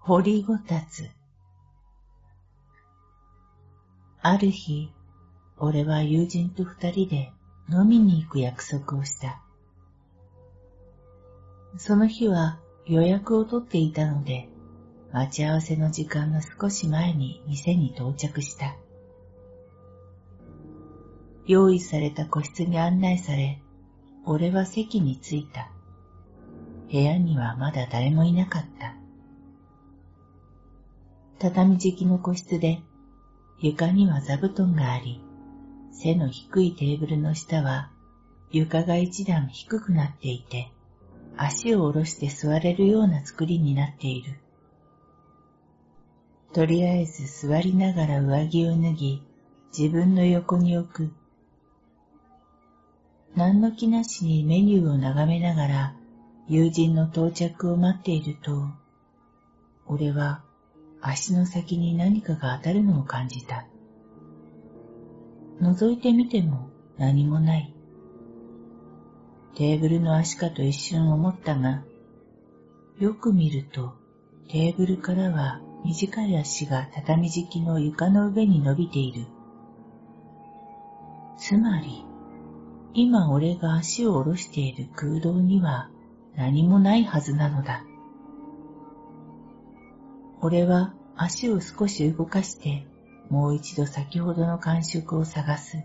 掘りごたつある日、俺は友人と二人で飲みに行く約束をした。その日は予約を取っていたので、待ち合わせの時間の少し前に店に到着した。用意された個室に案内され、俺は席に着いた。部屋にはまだ誰もいなかった。畳敷きの個室で床には座布団があり、背の低いテーブルの下は床が一段低くなっていて、足を下ろして座れるような作りになっている。とりあえず座りながら上着を脱ぎ、自分の横に置く。何の気なしにメニューを眺めながら友人の到着を待っていると、俺は足の先に何かが当たるのを感じた。覗いてみても何もない。テーブルの足かと一瞬思ったが、よく見るとテーブルからは短い足が畳敷きの床の上に伸びている。つまり、今俺が足を下ろしている空洞には何もないはずなのだ。俺は足を少し動かしてもう一度先ほどの感触を探す。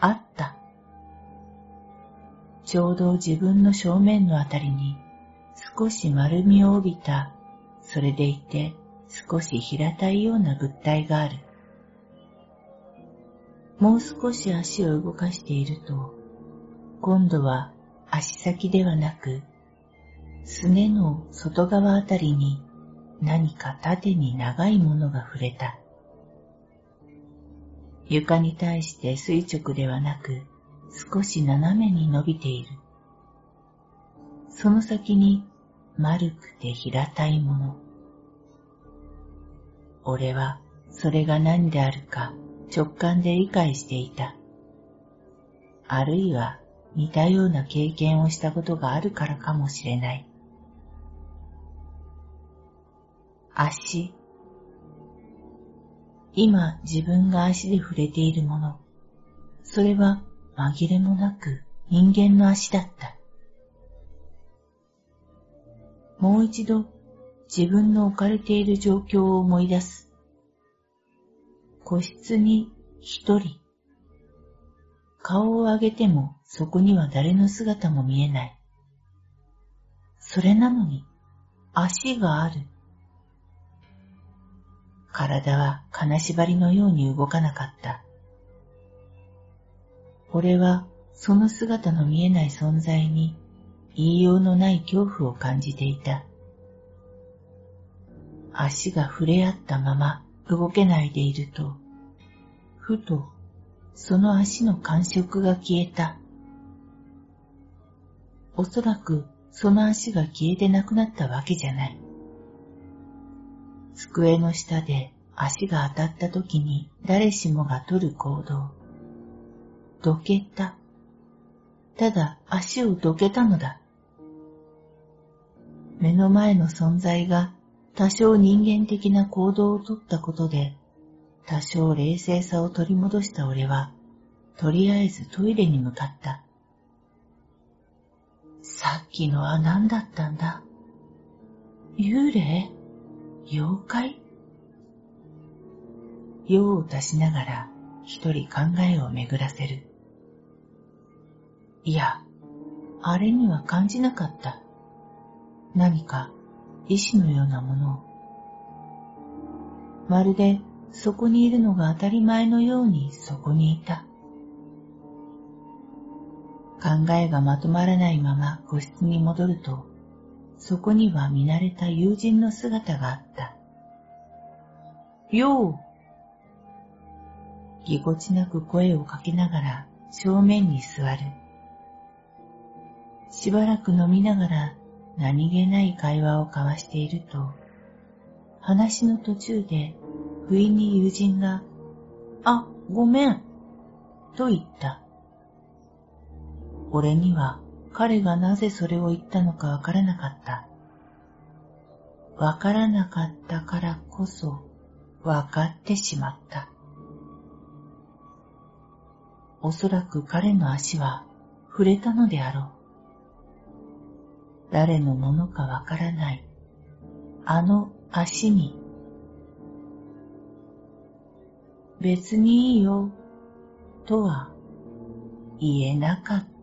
あった。ちょうど自分の正面のあたりに少し丸みを帯びた、それでいて少し平たいような物体がある。もう少し足を動かしていると、今度は足先ではなくすねの外側あたりに何か縦に長いものが触れた。床に対して垂直ではなく少し斜めに伸びている。その先に丸くて平たいもの。俺はそれが何であるか直感で理解していた。あるいは似たような経験をしたことがあるからかもしれない。足。今自分が足で触れているもの、それは紛れもなく人間の足だった。もう一度自分の置かれている状況を思い出す。個室に一人。顔を上げてもそこには誰の姿も見えない。それなのに足がある。体は金縛りのように動かなかった。俺はその姿の見えない存在に言いようのない恐怖を感じていた。足が触れ合ったまま動けないでいると、ふとその足の感触が消えた。おそらくその足が消えてなくなったわけじゃない。机の下で足が当たった時に誰しもが取る行動。どけた。ただ足をどけたのだ。目の前の存在が多少人間的な行動をとったことで、多少冷静さを取り戻した俺は、とりあえずトイレに向かった。さっきのは何だったんだ？幽霊？妖怪？用を足しながら一人考えを巡らせる。いや、あれには感じなかった。何か意志のようなもの。まるでそこにいるのが当たり前のようにそこにいた。考えがまとまらないまま個室に戻ると、そこには見慣れた友人の姿があった。ようぎこちなく声をかけながら正面に座る。しばらく飲みながら何気ない会話を交わしていると、話の途中で不意に友人が、あ、ごめん、と言った。俺には彼がなぜそれを言ったのかわからなかった。わからなかったからこそわかってしまった。おそらく彼の足は触れたのであろう。誰のものかわからないあの足に別にいいよとは言えなかった。